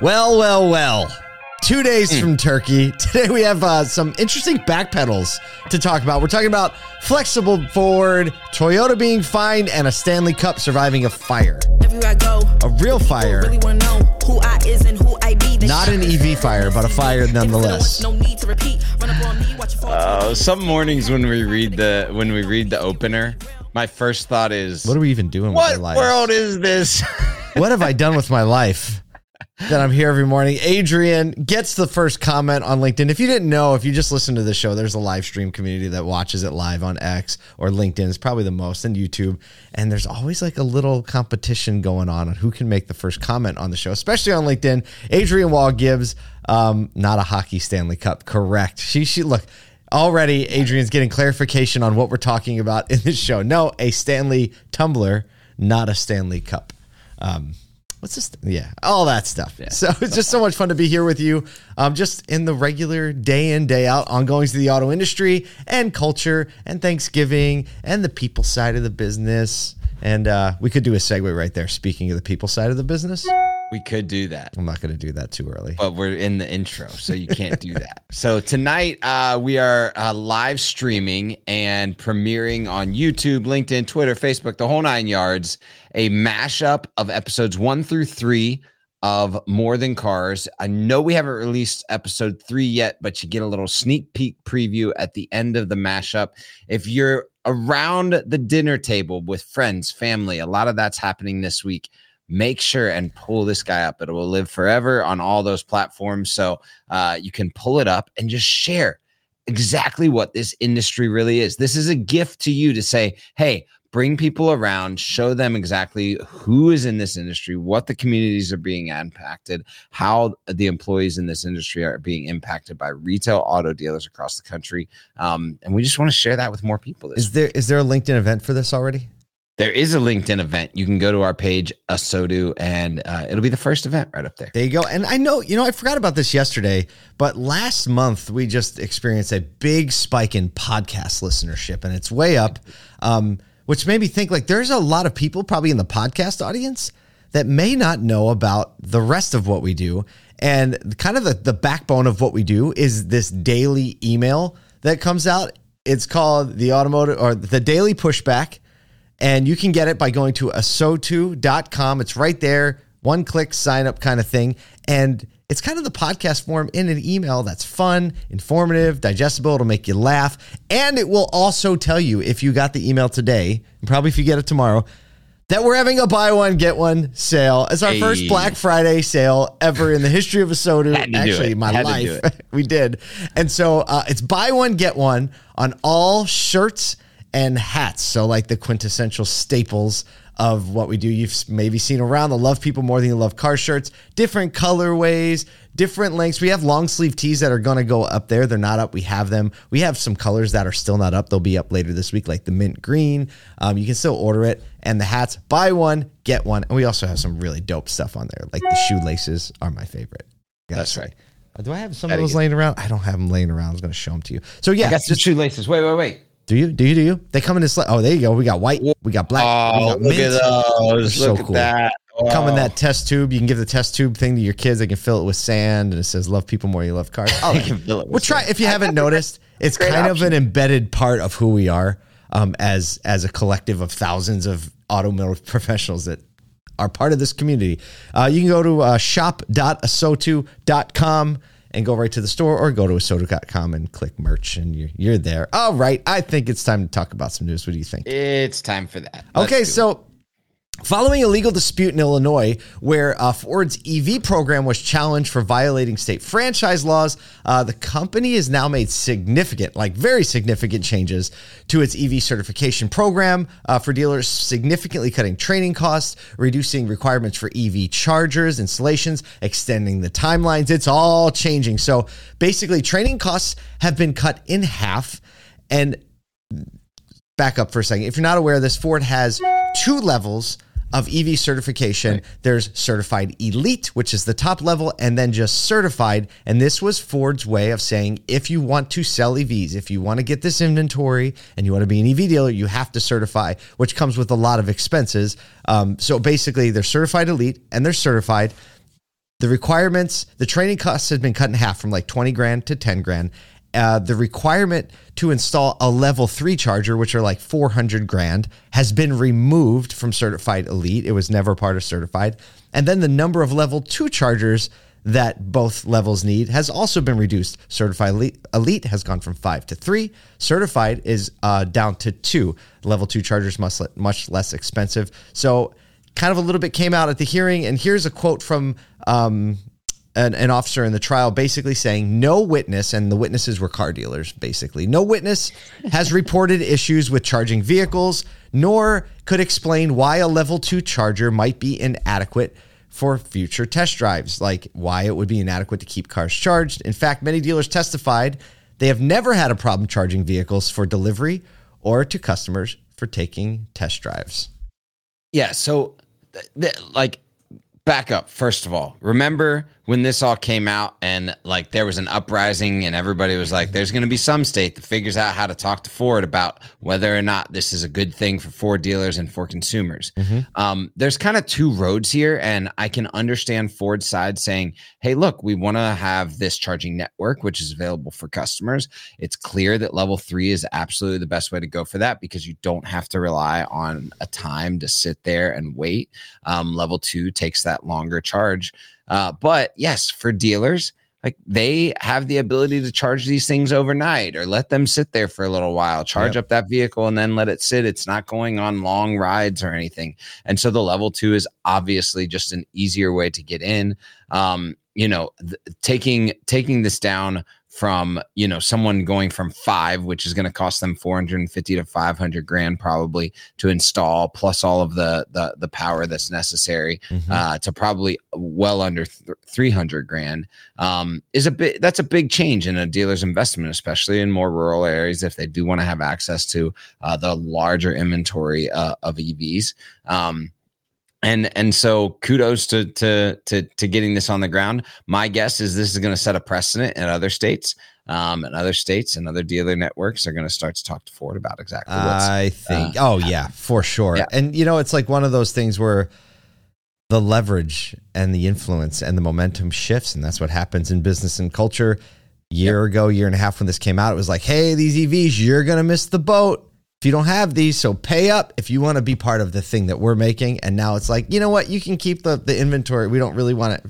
Well, well, well. Two days from Turkey. Today we have uh, some interesting back pedals to talk about. We're talking about flexible Ford, Toyota being fined, and a Stanley Cup surviving a fire. Everywhere I go, A real fire. really wanna know who I is and who I be. Not an EV fire, but a fire nonetheless. No need to repeat. Run up on me, watch your. Uh, some mornings when we read the when we read the opener, my first thought is, What are we even doing with what our lives? world is this? what have I done with my life that I'm here every morning? Adrian gets the first comment on LinkedIn. If you didn't know, if you just listen to the show, there's a live stream community that watches it live on X or LinkedIn. It's probably the most and YouTube. And there's always like a little competition going on on who can make the first comment on the show, especially on LinkedIn. Adrian Wall gives um, not a hockey Stanley Cup. Correct. She she look. Already, Adrian's getting clarification on what we're talking about in this show. No, a Stanley tumbler, not a Stanley Cup. Um, what's this? Yeah, all that stuff. So it's just so much fun to be here with you, um, just in the regular day in day out ongoings of the auto industry and culture and Thanksgiving and the people side of the business. And uh, we could do a segue right there. Speaking of the people side of the business, we could do that, I'm not going to do that too early. but we're in the intro, so you can't do that. So tonight uh, we are uh, live streaming and premiering on YouTube, LinkedIn, Twitter, Facebook, the whole nine yards. A mashup of episodes one through three of More Than Cars. I know we haven't released episode three yet, but you get a little sneak peek preview at the end of the mashup. If you're around the dinner table with friends, family, a lot of that's happening this week. Make sure and pull this guy up. It will live forever on all those platforms. So uh, you can pull it up and just share exactly what this industry really is. This is a gift to you to say, hey, bring people around, show them exactly who is in this industry, what the communities are being impacted, how the employees in this industry are being impacted by retail auto dealers across the country. Um, and we just want to share that with more people. Is there is there a LinkedIn event for this already? There is a LinkedIn event. You can go to our page, Asotu, and uh, it'll be the first event right up there. There you go. And I know, you know, I forgot about this yesterday, but last month we just experienced a big spike in podcast listenership and it's way up, um, which made me think like there's a lot of people probably in the podcast audience that may not know about the rest of what we do. And kind of the, the backbone of what we do is this daily email that comes out. It's called the automotive or the daily pushback and you can get it by going to asotu.com. It's right there, one click sign up kind of thing. And it's kind of the podcast form in an email that's fun, informative, digestible. It'll make you laugh. And it will also tell you if you got the email today, and probably if you get it tomorrow, that we're having a buy one, get one sale. It's our first Black Friday sale ever in the history of Asotu. Had Actually, my Had life. we did. And so uh, it's buy one, get one on all shirts and hats. So, like the quintessential staples of what we do. You've maybe seen around the love people more than you love car shirts, different colorways, different lengths. We have long sleeve tees that are going to go up there. They're not up. We have them. We have some colors that are still not up. They'll be up later this week, like the mint green. Um, you can still order it. And the hats, buy one, get one. And we also have some really dope stuff on there. Like the shoelaces are my favorite. That's say. right. Uh, Do I have some of those laying around? I don't have them laying around. I was going to show them to you. So yeah, I got some just shoelaces. Wait, wait, wait. Do you? Do you? Do you? They come in this. Oh, there you go. We got white. We got black. we Oh, got look at those. Look so at cool. that. Come in that test tube. You can give the test tube thing to your kids. They can fill it with sand, and it says "Love people more, you love cars." Oh, right. can fill it Well, try sand. if you haven't noticed. It's kind of an embedded part of who we are um, as as a collective of thousands of automotive professionals that are part of this community. Uh, you can go to uh, shop.asotu.com and go right to the store or go to asotu.com and click merch and you're, you're there. All right. I think it's time to talk about some news. What do you think? It's time for that. Let's Okay, so following a legal dispute in Illinois where uh, Ford's EV program was challenged for violating state franchise laws, uh, the company has now made significant, like very significant changes to its EV certification program uh, for dealers, significantly cutting training costs, reducing requirements for EV chargers, installations, extending the timelines. It's all changing. So basically, training costs have been cut in half. And back up for a second. If you're not aware of this, Ford has two levels of EV certification. There's certified elite, which is the top level, and then just certified. And this was Ford's way of saying if you want to sell EVs, if you want to get this inventory and you want to be an EV dealer, you have to certify, which comes with a lot of expenses. Um, so basically, they're certified elite and they're certified. the requirements, the training costs had been cut in half from like 20 grand to 10 grand. Uh, the requirement to install a level three charger, which are like 400 grand, has been removed from certified elite. It was never part of certified. And then the number of level two chargers that both levels need has also been reduced. Certified elite, has gone from five to three. Certified is uh, down to two. Level two chargers le- much less expensive. So, kind of a little bit came out at the hearing. And here's a quote from um, an, an officer in the trial basically saying no witness, and the witnesses were car dealers, basically. No witness has reported issues with charging vehicles, nor could explain why a level two charger might be inadequate for future test drives, like why it would be inadequate to keep cars charged. In fact, many dealers testified they have never had a problem charging vehicles for delivery or to customers for taking test drives. Yeah. So, th- th- like, back up. First of all, remember when this all came out and like there was an uprising and everybody was like, there's going to be some state that figures out how to talk to Ford about whether or not this is a good thing for Ford dealers and for consumers. Um, there's kind of two roads here, and I can understand Ford's side saying, hey, look, we want to have this charging network, which is available for customers. It's clear that level three is absolutely the best way to go for that because you don't have to rely on a time to sit there and wait. Um, level two takes that longer charge. Uh, but yes, for dealers, like they have the ability to charge these things overnight or let them sit there for a little while, charge Yep. up that vehicle and then let it sit. It's not going on long rides or anything. And so the level two is obviously just an easier way to get in. Um, you know, th- taking taking this down from you know someone going from five, which is going to cost them 450 to 500 grand probably to install, plus all of the the, the power that's necessary Mhm. uh, to probably well under th- 300 grand um, is a bit that's a big change in a dealer's investment especially in more rural areas if they do want to have access to uh, the larger inventory uh, of evs um, and and so kudos to to to to getting this on the ground my guess is this is going to set a precedent in other states um, and other states and other dealer networks are going to start to talk to ford about exactly what's I think. oh yeah, for sure. yeah. And you know, it's like one of those things where the leverage and the influence and the momentum shifts, and that's what happens in business and culture. Year ago, year and a half when this came out, it was like, hey, these EVs, you're gonna miss the boat if you don't have these. So pay up if you want to be part of the thing that we're making. And now it's like, you know what? You can keep the the inventory. We don't really want it.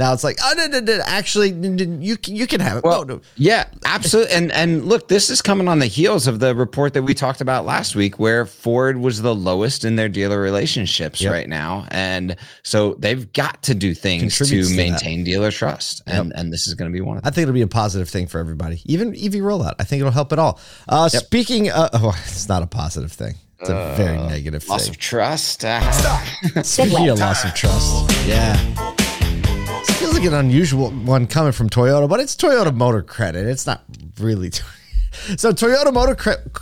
Now it's like, oh no, no, no, actually, n- n- you can, you can have it. Well, Oh, no. yeah, absolutely. And and look, this is coming on the heels of the report that we talked about last week, where Ford was the lowest in their dealer relationships Yep. right now, and so they've got to do things Contributes to to that. maintain dealer trust, and and this is going to be one of I think it'll be a positive thing for everybody, even EV rollout. I think it'll help it all. Uh, Speaking, uh, oh, it's not a positive thing. It's a very negative thing. Loss thing. of trust. uh, Speaking of loss of trust, yeah, feels like an unusual one coming from Toyota, but it's Toyota Motor Credit. It's not really. So Toyota Motor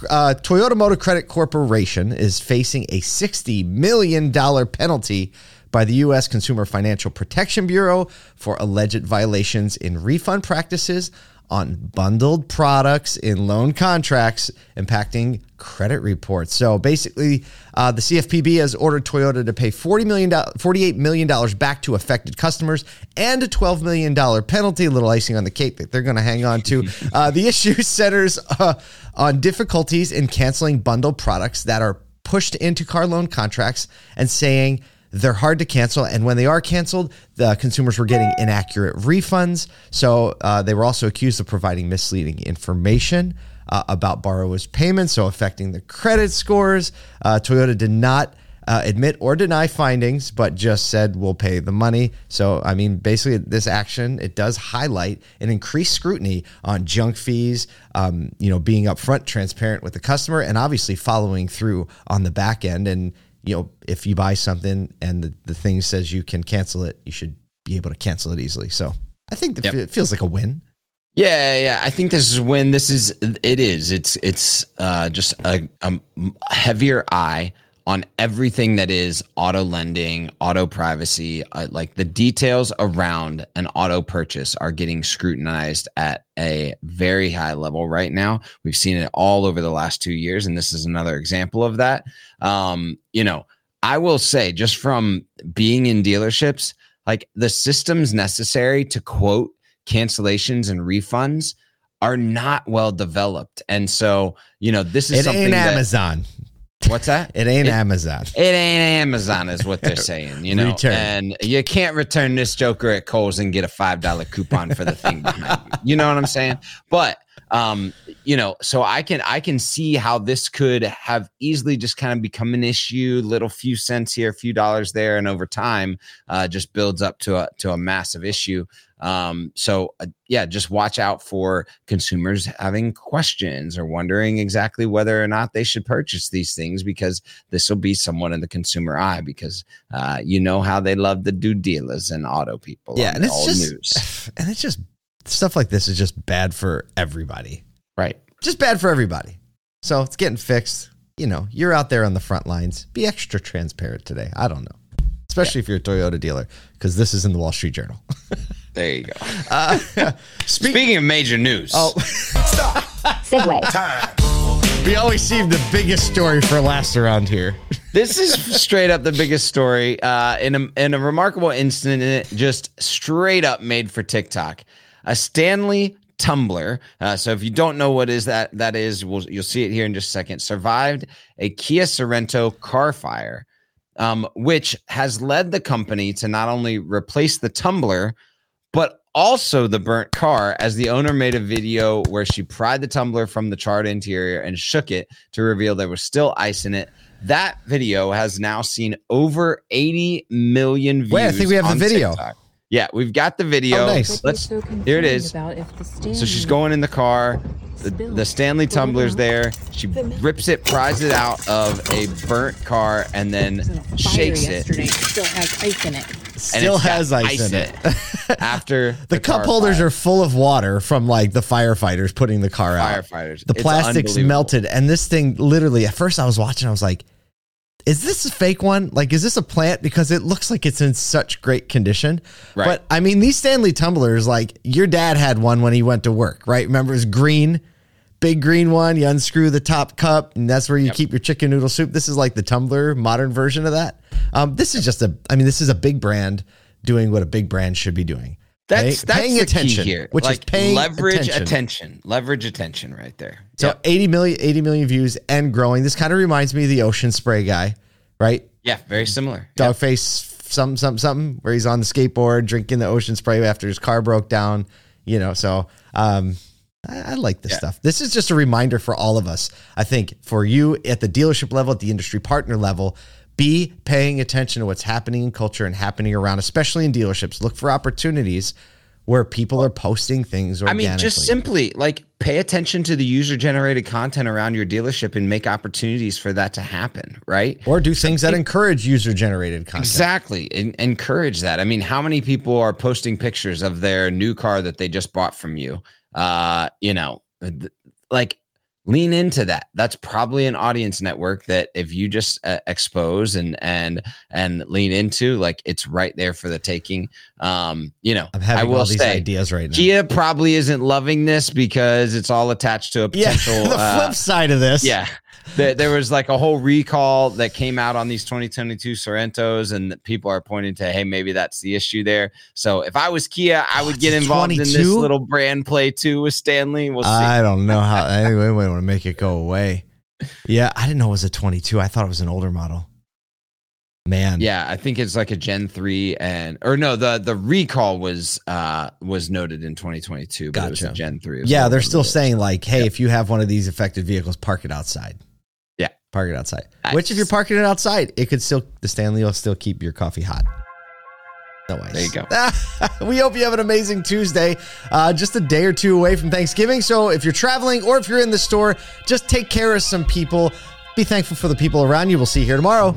uh, Toyota Motor Credit Corporation is facing a sixty million dollar penalty by the U.S. Consumer Financial Protection Bureau for alleged violations in refund practices on bundled products in loan contracts impacting credit reports. So basically, uh, the CFPB has ordered Toyota to pay $40 million, $48 million back to affected customers and a $12 million penalty, a little icing on the cake that they're going to hang on to. Uh, the issue centers uh, on difficulties in canceling bundled products that are pushed into car loan contracts and saying they're hard to cancel. And when they are canceled, the consumers were getting inaccurate refunds. So uh, they were also accused of providing misleading information uh, about borrowers' payments, so affecting the credit scores. Uh, Toyota did not. Uh, admit or deny findings, but just said we'll pay the money. So, I mean, basically, this action it does highlight an increased scrutiny on junk fees. Um, you know, being upfront, transparent with the customer, and obviously following through on the back end. And you know, if you buy something and the, the thing says you can cancel it, you should be able to cancel it easily. So, I think Yep. it feels like a win. Yeah, yeah. I think this is when this is. It is. It's it's uh, just a, a heavier eye on everything that is auto lending, auto privacy. Uh, like the details around an auto purchase are getting scrutinized at a very high level right now. We've seen it all over the last two years, and this is another example of that. Um, you know, I will say, just from being in dealerships, like the systems necessary to quote cancellations and refunds are not well developed. And so, you know, this is It something that, Amazon. What's that? It ain't It- Amazon. It ain't Amazon, is what they're saying, you know. Return. And you can't return this Joker at Kohl's and get a five dollar coupon for the thing behind you. You know what I'm saying? But um, you know, so I can I can see how this could have easily just kind of become an issue, little few cents here, a few dollars there, and over time, uh, just builds up to a to a massive issue. Um, so uh, yeah, just watch out for consumers having questions or wondering exactly whether or not they should purchase these things because this will be someone in the consumer eye because uh, you know how they love the do dealers and auto people. Yeah, and it's just news. and it's just stuff like this is just bad for everybody. right. Just bad for everybody. So it's getting fixed. You know, you're out there on the front lines. Be extra transparent today. I don't know. Especially if you're a Toyota dealer, because this is in the Wall Street Journal. There you go. Uh, speak, Speaking of major news, oh, Stop. Segue. we always save the biggest story for last around here. this is straight up the biggest story uh, in a in a remarkable incident, just straight up made for TikTok. A Stanley tumbler. Uh, so if you don't know what is that that is, we'll, you'll see it here in just a second. Survived a Kia Sorento car fire, um, which has led the company to not only replace the tumbler, but also the burnt car. As the owner made a video where she pried the tumbler from the charred interior and shook it to reveal there was still ice in it. That video has now seen over 80 million views. Wait, I think we have the video. TikTok. Yeah, we've got the video. Oh, nice. Let's. Here it is. So she's going in the car. The, the Stanley tumbler's there. She rips it, pries it out of a burnt car, and then shakes it. Still has ice in it. and Still it's got ice, in it. After The cup holders are full of water from like the firefighters putting the car out. firefighters. The It's plastic's melted, and this thing literally. At first, I was watching. I was like, "Is this a fake one? Like, is this a plant? Because it looks like it's in such great condition." Right. But I mean, these Stanley tumblers, like your dad had one when he went to work, right? Remember, it's green, big green one. You unscrew the top cup, and that's where you keep your chicken noodle soup. This is like the tumbler modern version of that. Um, this is just a. I mean, this is a big brand doing what a big brand should be doing. That's Pay- that's paying the attention key here. which is like paying leverage attention. attention. Leverage attention right there. So yeah. 80 million, 80 million views and growing. This kind of reminds me of the ocean spray guy, right? yeah, very similar. Dog face, something, something, something, where he's on the skateboard drinking the ocean spray after his car broke down. You know, so um, I, I like this Yeah. stuff. This is just a reminder for all of us. I think for you at the dealership level, at the industry partner level, be paying attention to what's happening in culture and happening around, especially in dealerships. Look for opportunities where people are posting things I mean, just simply like pay attention to the user generated content around your dealership and make opportunities for that to happen, right? or do things that encourage user generated content. Exactly. En- encourage that. I mean, how many people are posting pictures of their new car that they just bought from you? Uh, you know, like lean into that. That's probably an audience network that if you just uh, expose and and and lean into, like it's right there for the taking. Um, you know, I'm having I will all these say, ideas right now. Kia probably isn't loving this because it's all attached to a yeah, potential. the uh, flip side of this. yeah. There, there was like a whole recall that came out on these 2022 Sorentos, and people are pointing to, hey, maybe that's the issue there. So if I was Kia, I would Oh, get involved in this little brand play too with Stanley. We'll see. I don't know how. I really want to make it go away. Yeah, I didn't know it was a 22. I thought it was an older model. Man. yeah, I think it's like a Gen 3 and or no, the the recall was uh was noted in 2022, but it was a Gotcha. Gen 3. Yeah, they're still saying like, hey, if you have one of these affected vehicles, park it outside. Park it outside. I Which if you're parking it outside, it could still the Stanley will still keep your coffee hot. No ice. There you go. we hope you have an amazing Tuesday. Uh, just a day or two away from Thanksgiving. So if you're traveling or if you're in the store, just take care of some people. Be thankful for the people around you. We'll see you here tomorrow.